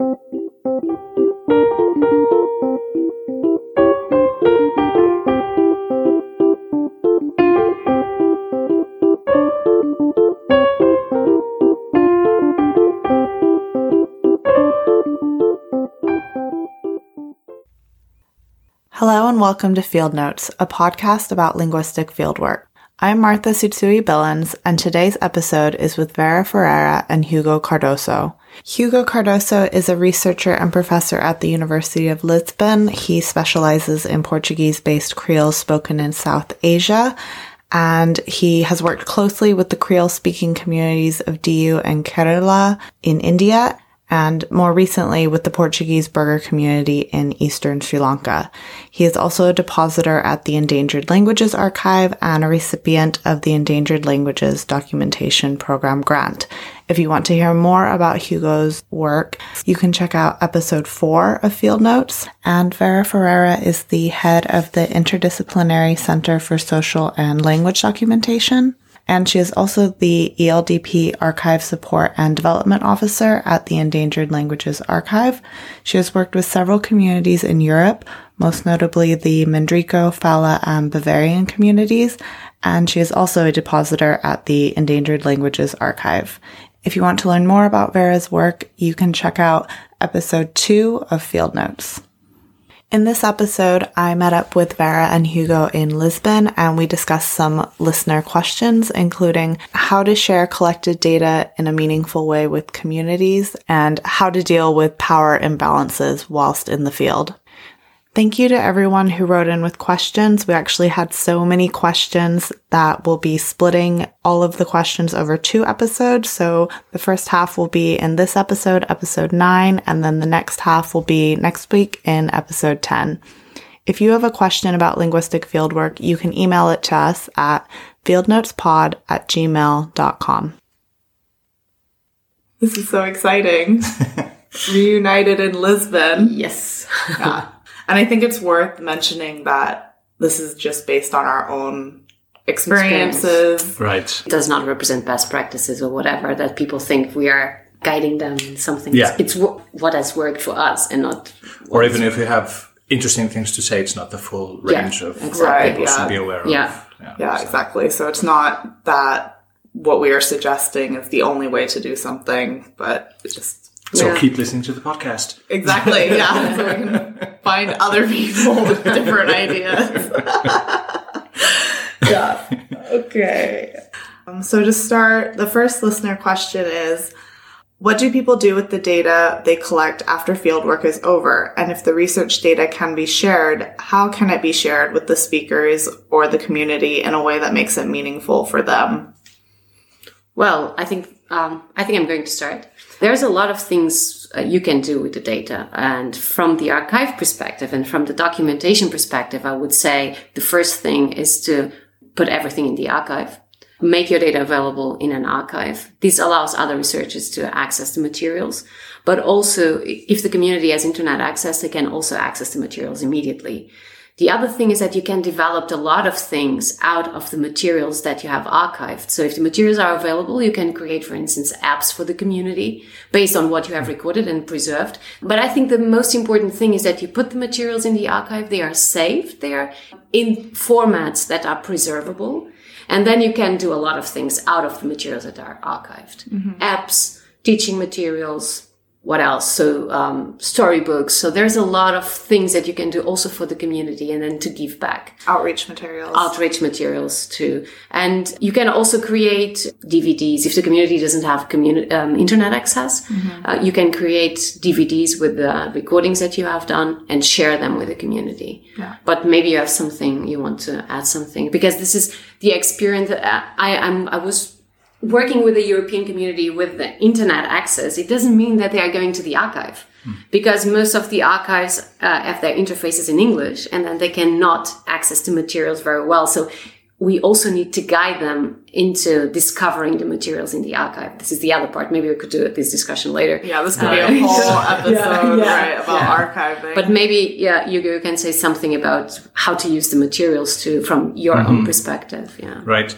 Hello and welcome to Field Notes, a podcast about linguistic fieldwork. I'm Martha Tsutsui Billins, and today's episode is with Vera Ferreira and Hugo Cardoso. Hugo Cardoso is a researcher and professor at the University of Lisbon. He specializes in Portuguese based Creole spoken in South Asia, and he has worked closely with the Creole speaking communities of Diu and Kerala in India and more recently with the Portuguese Burgher community in eastern Sri Lanka. He is also a depositor at the Endangered Languages Archive and a recipient of the Endangered Languages Documentation Program grant. If you want to hear more about Hugo's work, you can check out episode four of Field Notes. And Vera Ferreira is the head of the Interdisciplinary Center for Social and Language Documentation and she is also the ELDP Archive Support and Development Officer at the Endangered Languages Archive. She has worked with several communities in Europe, most notably the Minderico, Fala, and Bavarian communities, and she is also a depositor at the Endangered Languages Archive. If you want to learn more about Vera's work, you can check out episode two of Field Notes. In this episode, I met up with Vera and Hugo in Lisbon and we discussed some listener questions, including how to share collected data in a meaningful way with communities and how to deal with power imbalances whilst in the field. Thank you to everyone who wrote in with questions. We actually had so many questions that we'll be splitting all of the questions over two episodes. So the first half will be in this episode, episode nine, and then the next half will be next week in episode 10. If you have a question about linguistic fieldwork, you can email it to us at fieldnotespod at gmail.com. This is so exciting. Reunited in Lisbon. Yes. yeah. And I think it's worth mentioning that this is just based on our own experiences. Right. It does not represent best practices or whatever that people think we are guiding them in something. Yeah. It's w- what has worked for us and not. Or even if you have interesting things to say, it's not the full Yeah, range of exactly. what Right, people yeah. should be aware Yeah. of. Yeah, Yeah. exactly. So it's not that what we are suggesting is the only way to do something, but it's just So Yeah. keep listening to the podcast. exactly, yeah. so we can find other people with different ideas. yeah. Okay. Um, so to start, the first listener question is What do people do with the data they collect after fieldwork is over? And if the research data can be shared, how can it be shared with the speakers or the community in a way that makes it meaningful for them? Well, I think um, I think I'm going to start. There's a lot of things uh, you can do with the data, and from the archive perspective and from the documentation perspective, I would say the first thing is to put everything in the archive. Make your data available in an archive. This allows other researchers to access the materials, but also if the community has internet access, they can also access the materials immediately. The other thing is that you can develop a lot of things out of the materials that you have archived. So if the materials are available, you can create, for instance, apps for the community based on what you have recorded and preserved. But I think the most important thing is that you put the materials in the archive. They are saved. They are in formats that are preservable. And then you can do a lot of things out of the materials that are archived. Mm-hmm. Apps, teaching materials, what else? So um, storybooks. So there's a lot of things that you can do also for the community and then to give back. Outreach materials. Outreach materials too, and you can also create DVDs if the community doesn't have communi- um, internet access. Uh, you can create DVDs with the recordings that you have done and share them with the community. Yeah. But maybe you have something you want to add something because this is the experience. That I I'm I was working with the European community with the internet access, it doesn't mean that they are going to the archive because most of the archives uh, have their interfaces in English and then they cannot access the materials very well. So we also need to guide them into discovering the materials in the archive. This is the other part. Maybe we could do this discussion later. Yeah, this could be a Uh, whole episode, yeah, right, about yeah. archiving. But maybe, yeah, Hugo can say something about how to use the materials to, from your own perspective. Yeah. Right.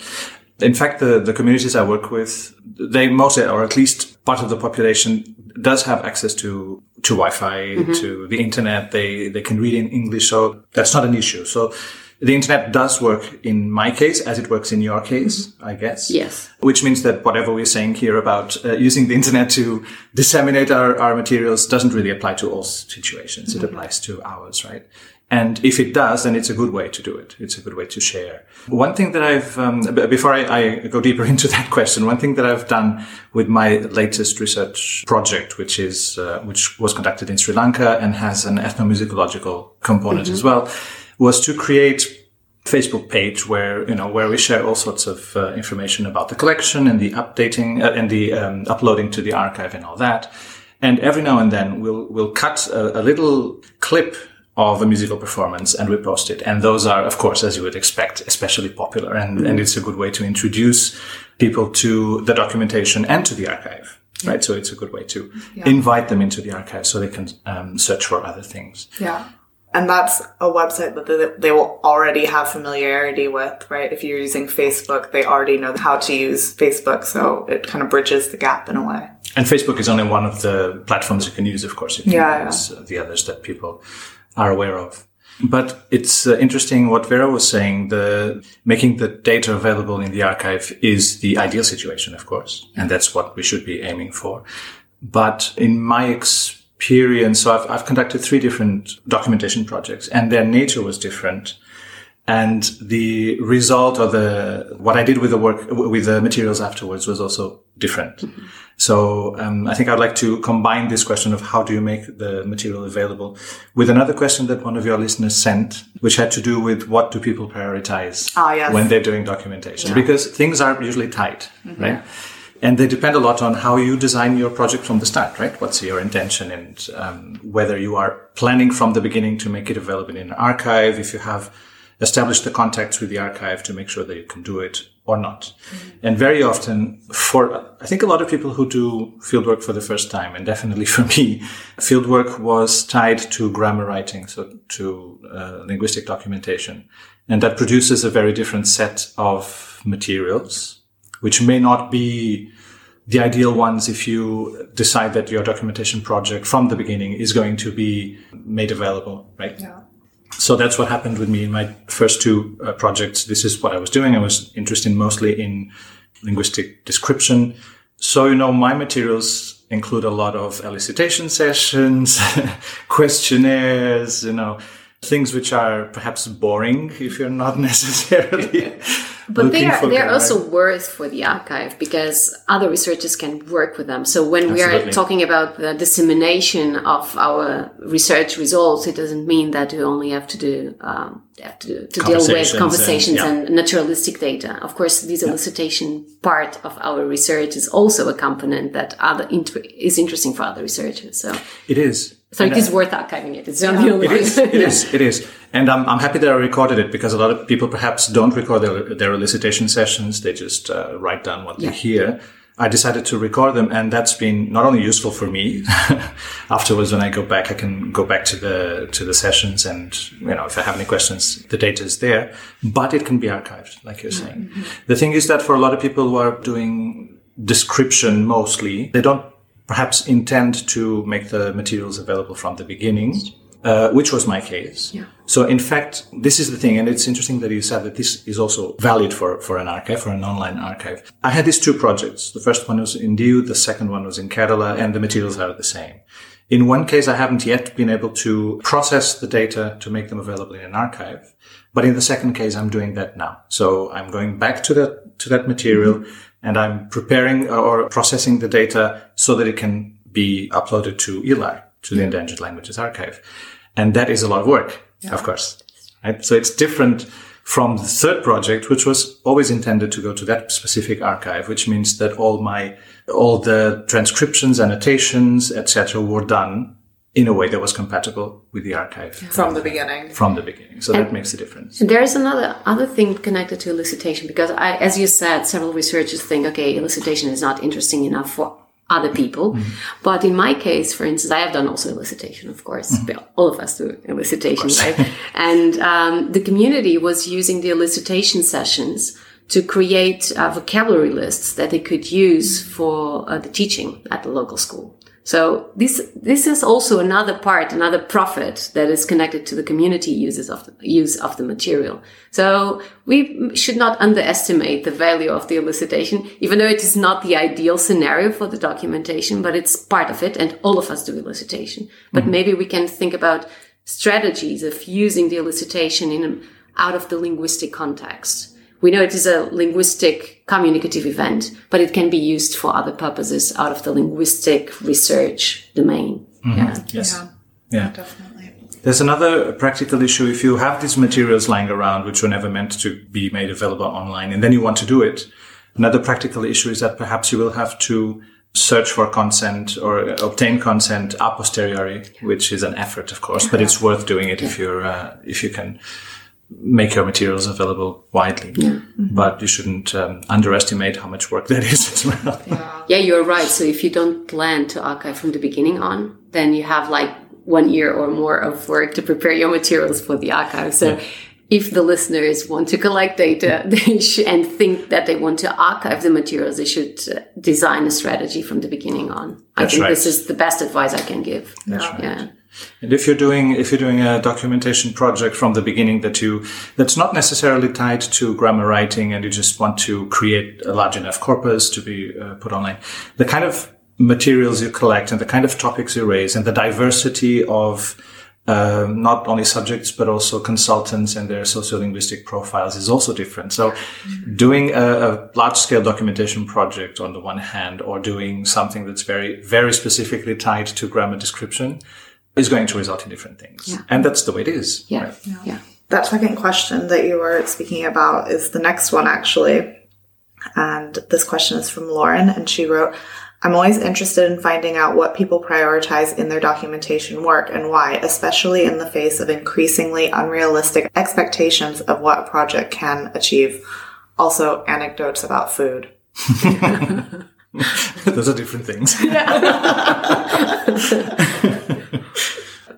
In fact, the, the communities I work with, they mostly, or at least part of the population, does have access to to Wi-Fi, mm-hmm. to the internet. They, they can read in English. So that's not an issue. So the internet does work in my case as it works in your case, mm-hmm. I guess. Yes. Which means that whatever we're saying here about uh, using the internet to disseminate our, our materials doesn't really apply to all situations. It mm-hmm. applies to ours, right? And if it does, then it's a good way to do it. It's a good way to share. One thing that I've, um, before I, I go deeper into that question, one thing that I've done with my latest research project, which is, uh, which was conducted in Sri Lanka and has an ethnomusicological component as well, was to create Facebook page where you know where we share all sorts of uh, information about the collection and the updating uh, and the um, uploading to the archive and all that. And every now and then we'll we'll cut a, a little clip of a musical performance and we post it. And those are, of course, as you would expect, especially popular. And and it's a good way to introduce people to the documentation and to the archive. Right, so it's a good way to invite them into the archive so they can um, search for other things. Yeah. And that's a website that they, will already have familiarity with, right? If you're using Facebook, they already know how to use Facebook. So it kind of bridges the gap in a way. And Facebook is only one of the platforms you can use, of course, if you Yeah, use uh, the others that people are aware of. But it's uh, interesting what Vera was saying. The making the data available in the archive is the ideal situation, of course, and that's what we should be aiming for. But in my experience, so I've, I've conducted three different documentation projects, and their nature was different and the result or the what I did with the work with the materials afterwards was also different. So um, I think I'd like to combine this question of how do you make the material available with another question that one of your listeners sent, which had to do with what do people prioritize Ah, yes. when they're doing documentation, because things are usually tight, right? And they depend a lot on how you design your project from the start, right? What's your intention and um, whether you are planning from the beginning to make it available in an archive, if you have established the contacts with the archive to make sure that you can do it or not. And very often for, I think a lot of people who do fieldwork for the first time, and definitely for me, fieldwork was tied to grammar writing, so to uh, linguistic documentation. And that produces a very different set of materials, which may not be the ideal ones if you decide that your documentation project from the beginning is going to be made available, right? Yeah. So that's what happened with me in my first two uh, projects. This is what I was doing. I was interested mostly in linguistic description. So, you know, my materials include a lot of elicitation sessions, questionnaires, you know, things which are perhaps boring if you're not necessarily. But they are they're also worth for the archive because other researchers can work with them. So when we are talking about the dissemination of our research results, it doesn't mean that we only have to do um, have to, to deal with Conversations and- and, naturalistic data. Of course, this elicitation part of our research is also a component that other inter- is interesting for other researchers. So It is. So it And, is uh, worth archiving it. It's not the only It is. It is. It is. And I'm, I'm happy that I recorded it because a lot of people perhaps don't record their, their elicitation sessions. They just uh, write down what they hear. I decided to record them and that's been not only useful for me. Afterwards, when I go back, I can go back to the, to the sessions and, you know, if I have any questions, the data is there, but it can be archived, like you're saying. The thing is that for a lot of people who are doing description mostly, they don't perhaps intend to make the materials available from the beginning, uh, which was my case. So in fact, this is the thing, and it's interesting that you said that this is also valid for, for an archive, for an online archive. I had these two projects. The first one was in Diu, the second one was in Kerala, and the materials are the same. In one case, I haven't yet been able to process the data to make them available in an archive. But in the second case, I'm doing that now. So I'm going back to that, to that material mm-hmm. and I'm preparing uh, or processing the data so that it can be uploaded to ELAR, to the Endangered Languages Archive. And that is a lot of work, of course. Right? So it's different from the third project, which was always intended to go to that specific archive, which means that all my, all the transcriptions, annotations, etc., were done in a way that was compatible with the archive From the beginning. from the beginning. So that makes a difference. There is another other thing connected to elicitation because I, as you said, several researchers think, okay, elicitation is not interesting enough for other people. But in my case, for instance, I have done also elicitation, of course. All of us do elicitation, right? and um, the community was using the elicitation sessions to create uh, vocabulary lists that they could use for uh, the teaching at the local school. So this this is also another part, another profit that is connected to the community uses of the use of the material. So we should not underestimate the value of the elicitation, even though it is not the ideal scenario for the documentation, but it's part of it, and all of us do elicitation. But mm-hmm. maybe we can think about strategies of using the elicitation in out of the linguistic context we know it is a linguistic communicative event, but it can be used for other purposes out of the linguistic research domain. Mm-hmm. Yeah. Yes. Yeah. yeah. Definitely. There's another practical issue. If you have these materials lying around, which were never meant to be made available online, and then you want to do it, another practical issue is that perhaps you will have to search for consent or obtain consent a posteriori, which is an effort, of course, but it's worth doing it if you're, uh, if you can make your materials available widely. Yeah. Mm-hmm. But you shouldn't um, underestimate how much work that is as well. Yeah. yeah, you're right. So if you don't plan to archive from the beginning on, then you have like one year or more of work to prepare your materials for the archive. So yeah. if the listeners want to collect data they should, and think that they want to archive the materials, they should uh, design a strategy from the beginning on. I think right. this is the best advice I can give. That's right. And if you're doing if you're doing a documentation project from the beginning that you that's not necessarily tied to grammar writing and you just want to create a large enough corpus to be uh, put online, the kind of materials you collect and the kind of topics you raise and the diversity of uh, not only subjects but also consultants and their sociolinguistic profiles is also different. So, doing a, a large-scale documentation project on the one hand, or doing something that's very very specifically tied to grammar description is going to result in different things. Yeah. And that's the way it is. Yeah. Right? yeah. yeah. That second question that you were speaking about is the next one, actually. And this question is from Lauren, and she wrote, I'm always interested in finding out what people prioritize in their documentation work and why, especially in the face of increasingly unrealistic expectations of what a project can achieve. Also, anecdotes about food. Those are different things.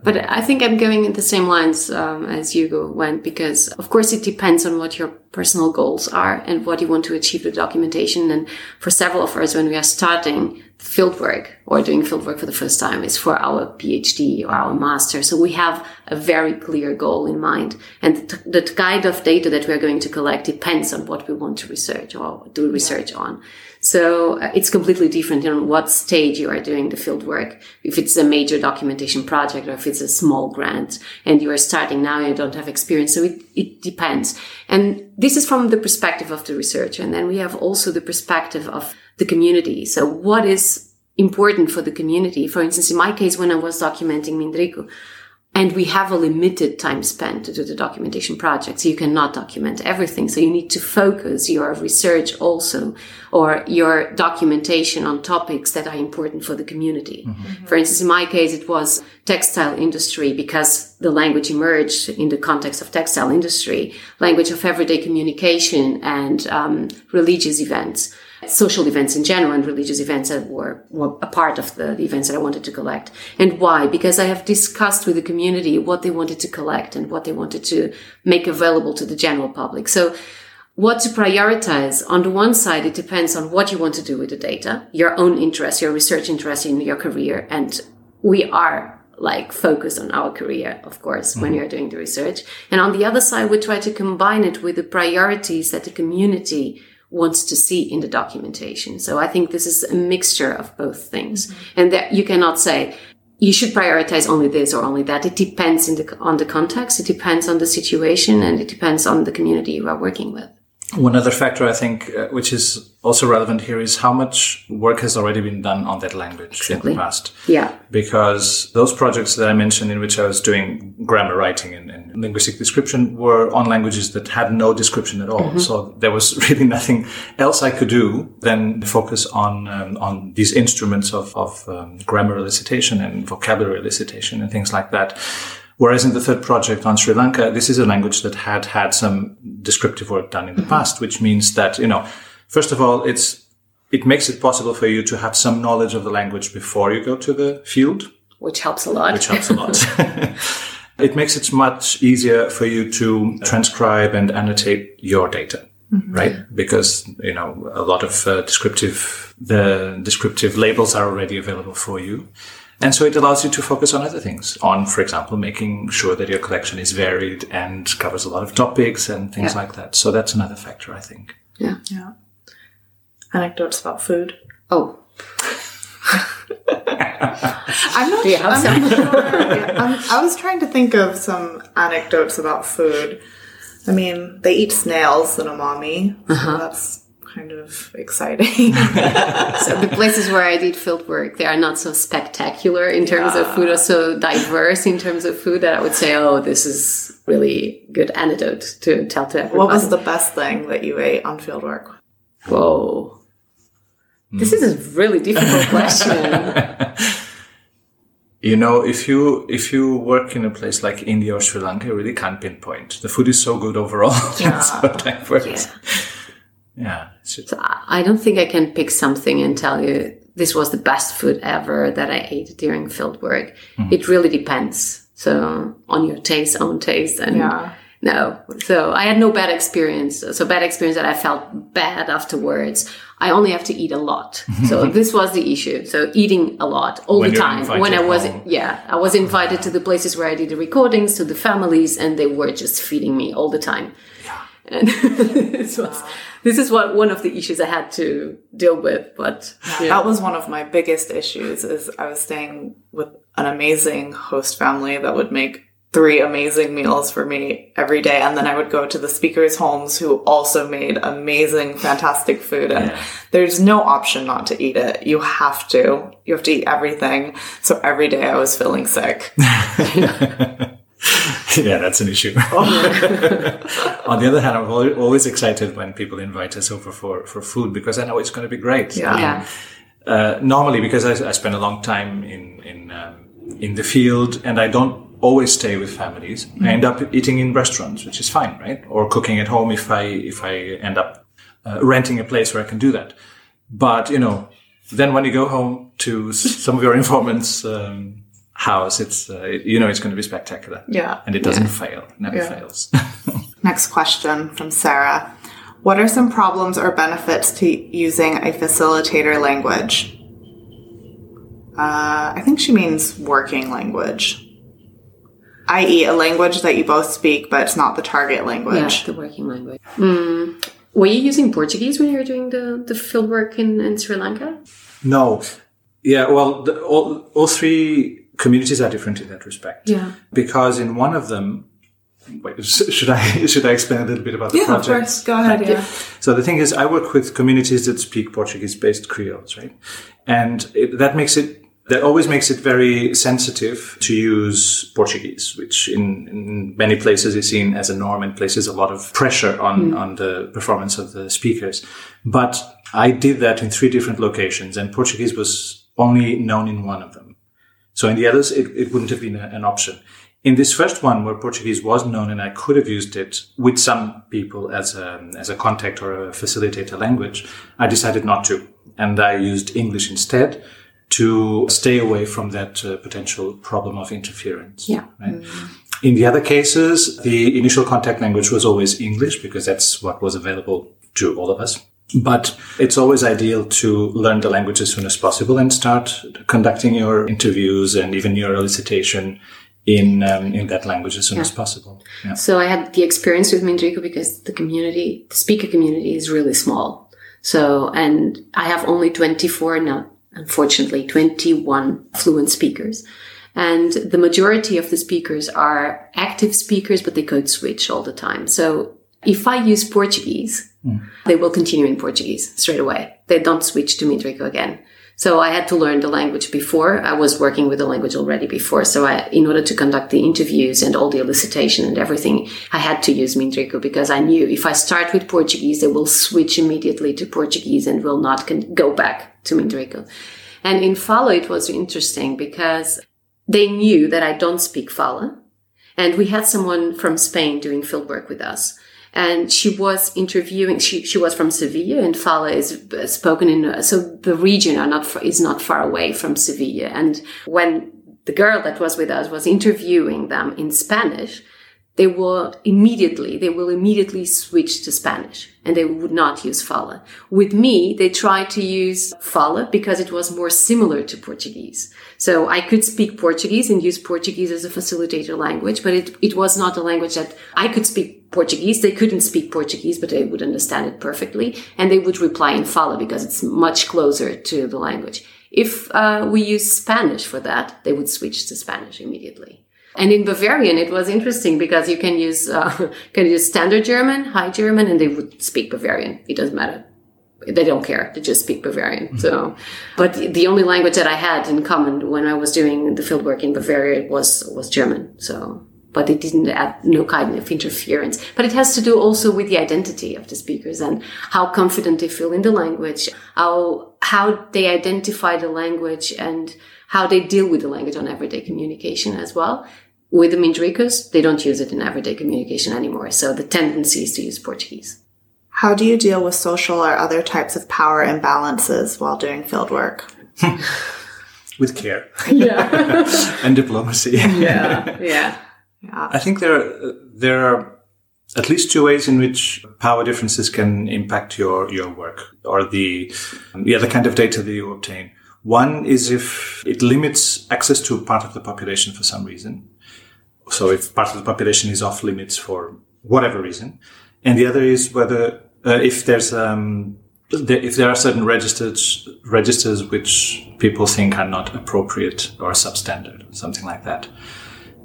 But I think I'm going in the same lines um, as Hugo went because, of course, it depends on what your personal goals are and what you want to achieve with documentation. And for several of us, when we are starting fieldwork or doing fieldwork for the first time, is for our PhD or our master. So we have a very clear goal in mind, and the kind of data that we are going to collect depends on what we want to research or do research yeah. on. So uh, it's completely different on what stage you are doing the field work. If it's a major documentation project or if it's a small grant and you are starting now and you don't have experience. So it, it depends. And this is from the perspective of the researcher. And then we have also the perspective of the community. So what is important for the community? For instance, in my case, when I was documenting Minderico, and we have a limited time spent to do the documentation project. So you cannot document everything. So you need to focus your research also or your documentation on topics that are important for the community. Mm-hmm. For instance, in my case, it was textile industry because the language emerged in the context of textile industry, language of everyday communication and um, religious events social events in general and religious events that were, were a part of the, the, events that I wanted to collect. And why? Because I have discussed with the community what they wanted to collect and what they wanted to make available to the general public. So what to prioritize on the one side, it depends on what you want to do with the data, your own interest, your research interest in your career. And we are like focused on our career, of course, mm-hmm. when you're doing the research. And on the other side, we try to combine it with the priorities that the community wants to see in the documentation. So I think this is a mixture of both things. Mm-hmm. And that you cannot say, you should prioritize only this or only that. It depends the, on the context. It depends on the situation and it depends on the community you are working with. One other factor I think, uh, which is also relevant here, is how much work has already been done on that language exactly. in the past. Yeah. Because those projects that I mentioned in which I was doing grammar writing and, and linguistic description were on languages that had no description at all. Mm-hmm. So there was really nothing else I could do than focus on um, on these instruments of, of um, grammar elicitation and vocabulary elicitation and things like that. Whereas in the third project on Sri Lanka, this is a language that had had some descriptive work done in the mm-hmm. past, which means that, you know, first of all, it's, it makes it possible for you to have some knowledge of the language before you go to the field. Which helps a lot. Which helps a lot. it makes it much easier for you to transcribe and annotate your data. right? Because you know a lot of uh, descriptive the descriptive labels are already available for you. And so it allows you to focus on other things, on, for example, making sure that your collection is varied and covers a lot of topics and things Yeah. like that. So that's another factor, I think. Yeah. Yeah. Anecdotes about food. Oh, I'm not Do you have I'm some? sure. I'm, I was trying to think of some anecdotes about food. I mean, they eat snails in Amami, so uh-huh. that's kind of exciting. so the places where I did field work, they are not so spectacular in terms of food or so diverse in terms of food that I would say, oh, this is really good antidote to tell to everybody. what was the best thing that you ate on field work? Whoa. This is a hmm. really difficult question. You know, if you if you work in a place like India or Sri Lanka, you really can't pinpoint. The food is so good overall. That's what I've worked. Yeah. It's just- So I I don't think I can pick something and tell you this was the best food ever that I ate during field work. Mm-hmm. It really depends. So on your taste, own taste, and Yeah. no. So I had no bad experience. So bad experience that I felt bad afterwards. I only have to eat a lot. So this was the issue. So eating a lot all When the time. When I was, home. yeah, I was invited to the places where I did the recordings, to the families, and they were just feeding me all the time. And this was, this is what one of the issues I had to deal with. But yeah. That was one of my biggest issues is I was staying with an amazing host family that would make three amazing meals for me every day and then I would go to the speakers' homes who also made amazing fantastic food and there's no option not to eat it. You have to. You have to eat everything. So every day I was feeling sick. yeah, that's an issue. On the other hand, I'm always excited when people invite us over for, for food because I know it's going to be great. Yeah. yeah. uh, normally because I, I spend a long time in in um, in the field and I don't always stay with families. I end up eating in restaurants, which is fine, right? Or cooking at home if I if I end up uh, renting a place where I can do that. But you know, then when you go home to some of your informants' um, house, it's uh, you know it's going to be spectacular. Yeah. and it doesn't fail. Never Yeah. fails. Next question from Sarah. What are some problems or benefits to using a facilitator language? Uh, I think she means working language, i.e., a language that you both speak, but it's not the target language. Yeah, language. the working language. Mm. Were you using Portuguese when you were doing the, the field work in, in Sri Lanka? No. Yeah, well, the, all, all three communities are different in that respect. Yeah. Because in one of them, wait, should I should I explain a little bit about the yeah, project? Of course. Go ahead. Yeah. So the thing is, I work with communities that speak Portuguese-based Creoles, right? And it, that makes it that always makes it very sensitive to use Portuguese, which in, in many places is seen as a norm and places a lot of pressure on hmm. on the performance of the speakers. But I did that in three different locations, and Portuguese was only known in one of them. So in the others, it, it wouldn't have been a, an option. In this first one, where Portuguese was known, and I could have used it with some people as a as a contact or a facilitator language, I decided not to, and I used English instead to stay away from that uh, potential problem of interference. Yeah. Right? In the other cases, the initial contact language was always English because that's what was available to all of us. But it's always ideal to learn the language as soon as possible and start conducting your interviews and even your elicitation in um, in that language as soon as possible. Yeah. So I had the experience with Minderico because the community, the speaker community is really small. So, and I have only 24 now, unfortunately, 21 fluent speakers. And the majority of the speakers are active speakers, but they code switch all the time. So if I use Portuguese, hmm. they will continue in Portuguese straight away. They don't switch to Minderico again. So I had to learn the language before. I was working with the language already before. So I, in order to conduct the interviews and all the elicitation and everything, I had to use Minderico because I knew if I start with Portuguese, they will switch immediately to Portuguese and will not con- go back to Minderico. And in Fala, it was interesting because they knew that I don't speak Fala. And we had someone from Spain doing field work with us and she was interviewing. She she was from Sevilla, and Fala is spoken in. So the region are not is not far away from Sevilla. And when the girl that was with us was interviewing them in Spanish, they will immediately, they will immediately switch to Spanish and they would not use fala. With me, they tried to use fala because it was more similar to Portuguese. So I could speak Portuguese and use Portuguese as a facilitator language, but it, it was not a language that I could speak Portuguese. They couldn't speak Portuguese, but they would understand it perfectly. And they would reply in fala because it's much closer to the language. If uh, we use Spanish for that, they would switch to Spanish immediately. And in Bavarian, it was interesting because you can use uh, can use standard German, high German, and they would speak Bavarian. It doesn't matter. They don't care. They just speak Bavarian. Mm-hmm. So, but the only language that I had in common when I was doing the fieldwork in Bavaria was was German. So, but it didn't add no kind of interference. But it has to do also with the identity of the speakers and how confident they feel in the language, how how they identify the language and how they deal with the language on everyday communication as well with the Mindericos, they don't use it in everyday communication anymore. So the tendency is to use Portuguese. How do you deal with social or other types of power imbalances while doing field work? with care. Yeah. and diplomacy. Yeah. Yeah. Yeah. I think there are, there are at least two ways in which power differences can impact your, your work or the, yeah, the kind of data that you obtain. One is if it limits access to part of the population for some reason. So if part of the population is off limits for whatever reason, and the other is whether uh, if there's um, if there are certain registers registers which people think are not appropriate or substandard, something like that.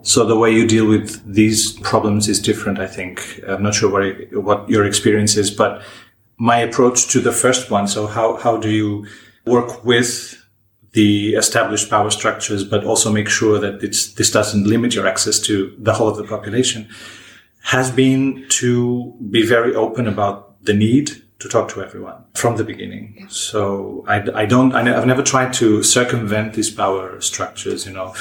So the way you deal with these problems is different. I think I'm not sure what what your experience is, but my approach to the first one. So how how do you work with the established power structures, but also make sure that this doesn't limit your access to the whole of the population, has been to be very open about the need to talk to everyone from the beginning. Yeah. So I, I don't, I, have never tried to circumvent these power structures, you know,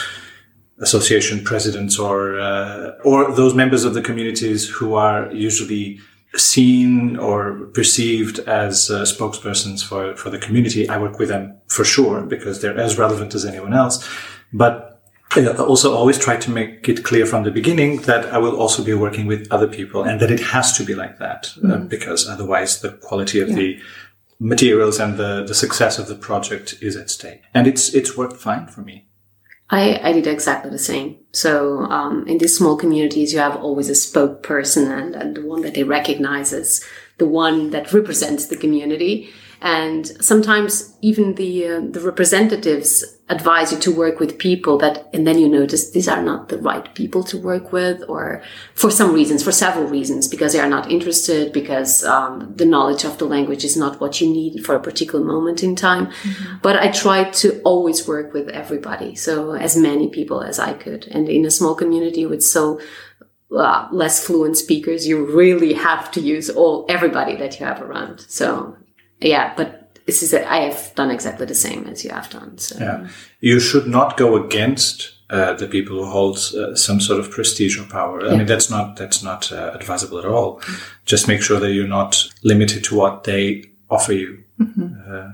association presidents or, uh, or those members of the communities who are usually seen or perceived as uh, spokespersons for, for the community. I work with them for sure because they're as relevant as anyone else. But I also always try to make it clear from the beginning that I will also be working with other people and that it has to be like that mm-hmm. uh, because otherwise the quality of yeah. the materials and the, the success of the project is at stake. And it's, it's worked fine for me. I, I did exactly the same. So um, in these small communities, you have always a spokesperson and, and the one that they recognize as the one that represents the community. And sometimes even the uh, the representatives advise you to work with people that, and then you notice these are not the right people to work with, or for some reasons, for several reasons, because they are not interested, because um, the knowledge of the language is not what you need for a particular moment in time. Mm-hmm. But I tried to always work with everybody, so as many people as I could. And in a small community with so uh, less fluent speakers, you really have to use all everybody that you have around. So yeah, but this is I have done exactly the same as you have done. So. Yeah, you should not go against uh, the people who hold uh, some sort of prestige or power. I yeah. mean, that's not that's not uh, advisable at all. Mm-hmm. Just make sure that you're not limited to what they offer you. Mm-hmm. Uh,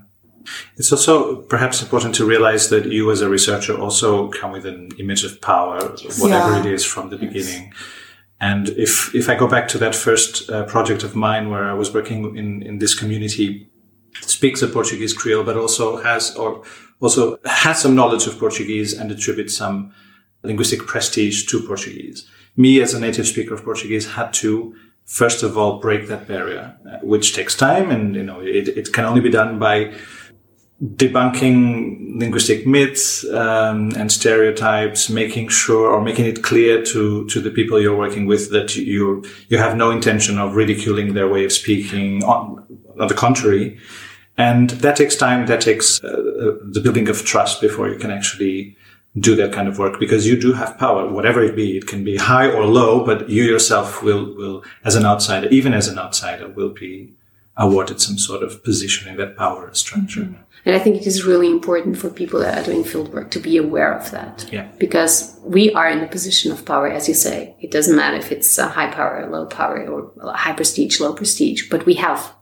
it's also perhaps important to realize that you, as a researcher, also come with an image of power, whatever yeah. it is, from the yes. beginning. And if if I go back to that first uh, project of mine where I was working in in this community speaks a Portuguese Creole, but also has or also has some knowledge of Portuguese and attributes some linguistic prestige to Portuguese. Me, as a native speaker of Portuguese, had to first of all break that barrier, uh, which takes time, and you know it, it can only be done by debunking linguistic myths um, and stereotypes, making sure or making it clear to to the people you're working with that you you have no intention of ridiculing their way of speaking. On, on the contrary, and that takes time. That takes uh, the building of trust before you can actually do that kind of work because you do have power, whatever it be. It can be high or low, but you yourself will, will, as an outsider, even as an outsider, will be awarded some sort of position in that power structure. Mm-hmm. And I think it is really important for people that are doing field work to be aware of that. Yeah. Because we are in a position of power, as you say. It doesn't matter if it's a high power, low power, or high prestige, low prestige, but we have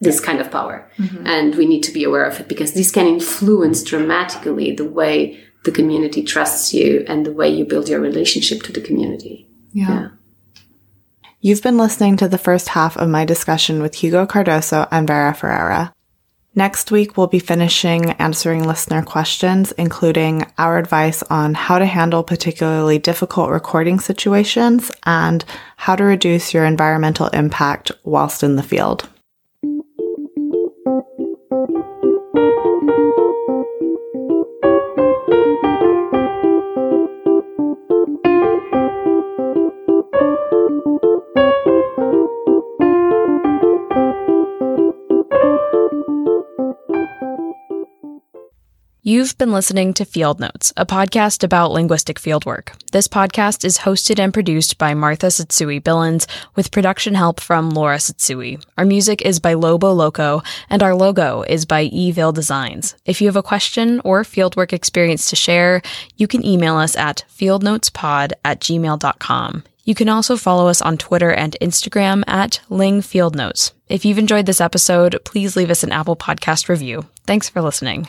this kind of power. Mm-hmm. And we need to be aware of it because this can influence dramatically the way the community trusts you and the way you build your relationship to the community. yeah. yeah. You've been listening to the first half of my discussion with Hugo Cardoso and Vera Ferreira. Next week, we'll be finishing answering listener questions, including our advice on how to handle particularly difficult recording situations and how to reduce your environmental impact whilst in the field. You've been listening to Field Notes, a podcast about linguistic fieldwork. This podcast is hosted and produced by Martha Tsutsui Billins with production help from Laura Tsutsui. Our music is by Lobo Loco and our logo is by Evil Designs. If you have a question or fieldwork experience to share, you can email us at fieldnotespod at gmail.com. You can also follow us on Twitter and Instagram at Ling Field Notes. If you've enjoyed this episode, please leave us an Apple Podcast review. Thanks for listening.